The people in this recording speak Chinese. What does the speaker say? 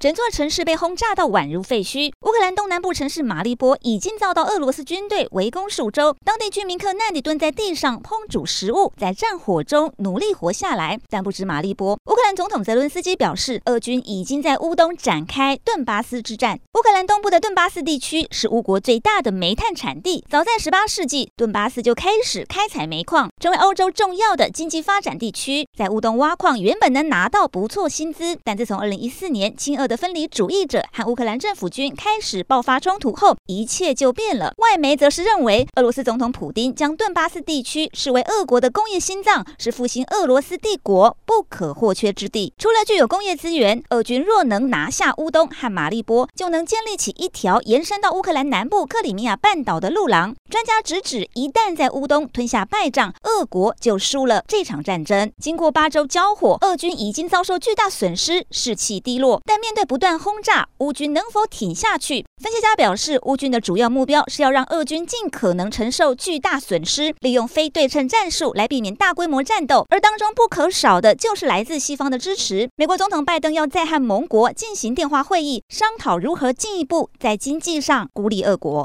整座城市被轰炸到宛如废墟。乌克兰东南部城市马利波已经遭到俄罗斯军队围攻数周，当地居民克难地蹲在地上烹煮食物，在战火中努力活下来。但不止马利波，乌克兰总统泽伦斯基表示，俄军已经在乌东展开顿巴斯之战。乌克兰东部的顿巴斯地区是乌国最大的煤炭产地，早在18世纪，顿巴斯就开始开采煤矿，成为欧洲重要的经济发展地区。在乌东挖矿原本能拿到不错薪资，但自从2014年亲俄的分离主义者和乌克兰政府军开始爆发冲突后，一切就变了。外媒则是认为，俄罗斯总统普丁将顿巴斯地区视为俄国的工业心脏，是复兴俄罗斯帝国不可或缺之地。除了具有工业资源，俄军若能拿下乌东和马利波，就能建立起一条延伸到乌克兰南部克里米亚半岛的路廊。专家直指，一旦在乌东吞下败仗，俄国就输了这场战争。经过八周交火，俄军已经遭受巨大损失，士气低落。但面对在不断轰炸，乌军能否挺下去？分析家表示，乌军的主要目标是要让俄军尽可能承受巨大损失，利用非对称战术来避免大规模战斗，而当中不可少的就是来自西方的支持。美国总统拜登要再和盟国进行电话会议，商讨如何进一步在经济上孤立俄国。